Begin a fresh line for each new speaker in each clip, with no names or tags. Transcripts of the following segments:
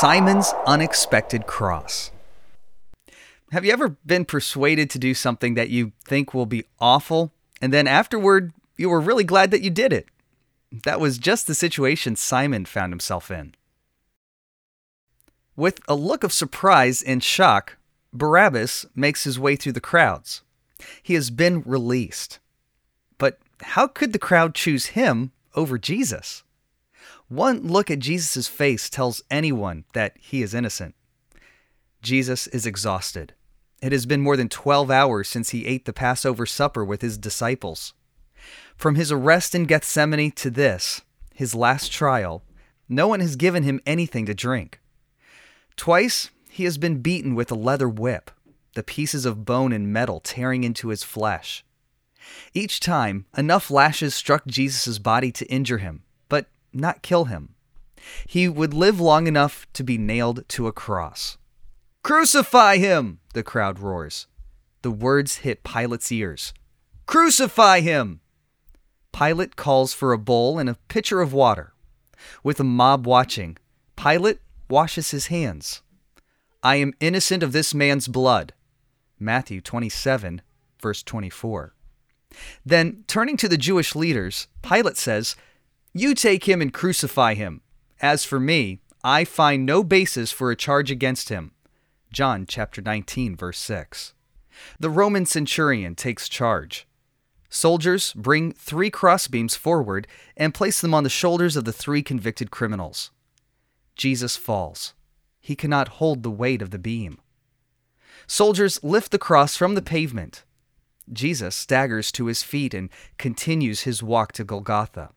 Simon's Unexpected Cross. Have you ever been persuaded to do something that you think will be awful, and then afterward you were really glad that you did it? That was just the situation Simon found himself in. With a look of surprise and shock, Barabbas makes his way through the crowds. He has been released. But how could the crowd choose him over Jesus? One look at Jesus' face tells anyone that he is innocent. Jesus is exhausted. It has been more than 12 hours since he ate the Passover supper with his disciples. From his arrest in Gethsemane to this, his last trial, no one has given him anything to drink. Twice, he has been beaten with a leather whip, the pieces of bone and metal tearing into his flesh. Each time, enough lashes struck Jesus' body to injure him, not kill him. He would live long enough to be nailed to a cross. Crucify him! the crowd roars. The words hit Pilate's ears. Crucify him! Pilate calls for a bowl and a pitcher of water. With a mob watching, Pilate washes his hands. I am innocent of this man's blood. Matthew 27, verse 24. Then, turning to the Jewish leaders, Pilate says, You take him and crucify him. As for me, I find no basis for a charge against him. John chapter 19, verse 6. The Roman centurion takes charge. Soldiers bring three crossbeams forward and place them on the shoulders of the three convicted criminals. Jesus falls. He cannot hold the weight of the beam. Soldiers lift the cross from the pavement. Jesus staggers to his feet and continues his walk to Golgotha.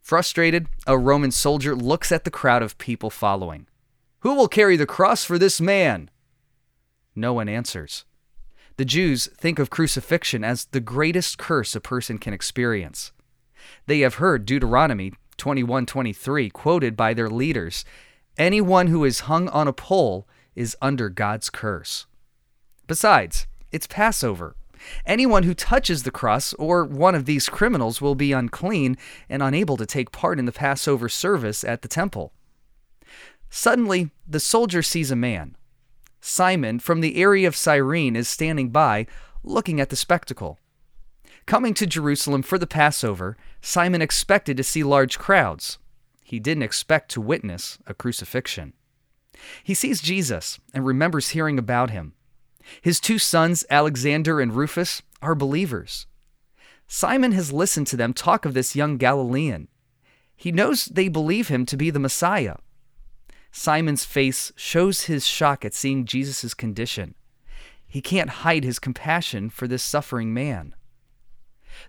Frustrated, a Roman soldier looks at the crowd of people following. Who will carry the cross for this man? No one answers. The Jews think of crucifixion as the greatest curse a person can experience. They have heard Deuteronomy 21:23 quoted by their leaders, anyone who is hung on a pole is under God's curse. Besides, it's Passover. Anyone who touches the cross or one of these criminals will be unclean and unable to take part in the Passover service at the temple. Suddenly, the soldier sees a man. Simon from the area of Cyrene is standing by, looking at the spectacle. Coming to Jerusalem for the Passover, Simon expected to see large crowds. He didn't expect to witness a crucifixion. He sees Jesus and remembers hearing about him. His two sons, Alexander and Rufus, are believers. Simon has listened to them talk of this young Galilean. He knows they believe him to be the Messiah. Simon's face shows his shock at seeing Jesus' condition. He can't hide his compassion for this suffering man.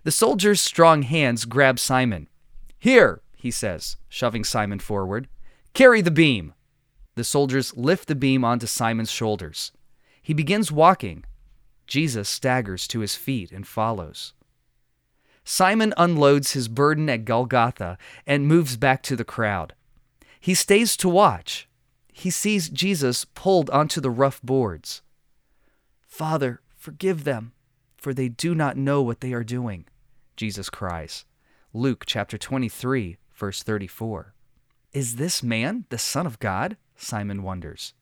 The soldier's strong hands grab Simon. Here, he says, shoving Simon forward. Carry the beam. The soldiers lift the beam onto Simon's shoulders. He begins walking. Jesus staggers to his feet and follows. Simon unloads his burden at Golgotha and moves back to the crowd. He stays to watch. He sees Jesus pulled onto the rough boards. Father, forgive them, for they do not know what they are doing, Jesus cries. Luke chapter 23, verse 34. Is this man the Son of God? Simon wonders.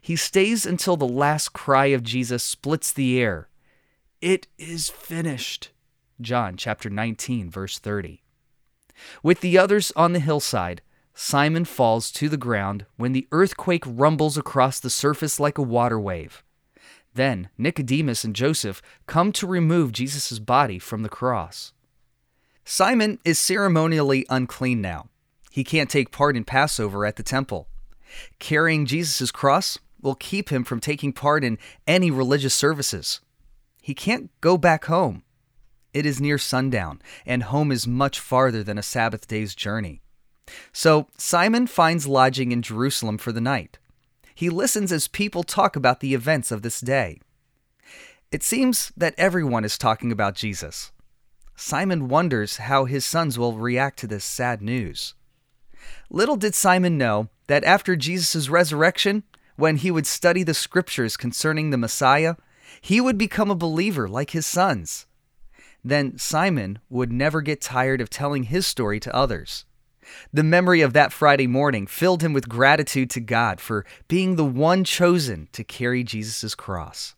He stays until the last cry of Jesus splits the air. It is finished. John chapter 19, verse 30. With the others on the hillside, Simon falls to the ground when the earthquake rumbles across the surface like a water wave. Then Nicodemus and Joseph come to remove Jesus' body from the cross. Simon is ceremonially unclean now. He can't take part in Passover at the temple. Carrying Jesus' cross will keep him from taking part in any religious services. He can't go back home. It is near sundown, and home is much farther than a Sabbath day's journey. So Simon finds lodging in Jerusalem for the night. He listens as people talk about the events of this day. It seems that everyone is talking about Jesus. Simon wonders how his sons will react to this sad news. Little did Simon know that after Jesus' resurrection, when he would study the scriptures concerning the Messiah, he would become a believer like his sons. Then Simon would never get tired of telling his story to others. The memory of that Friday morning filled him with gratitude to God for being the one chosen to carry Jesus' cross.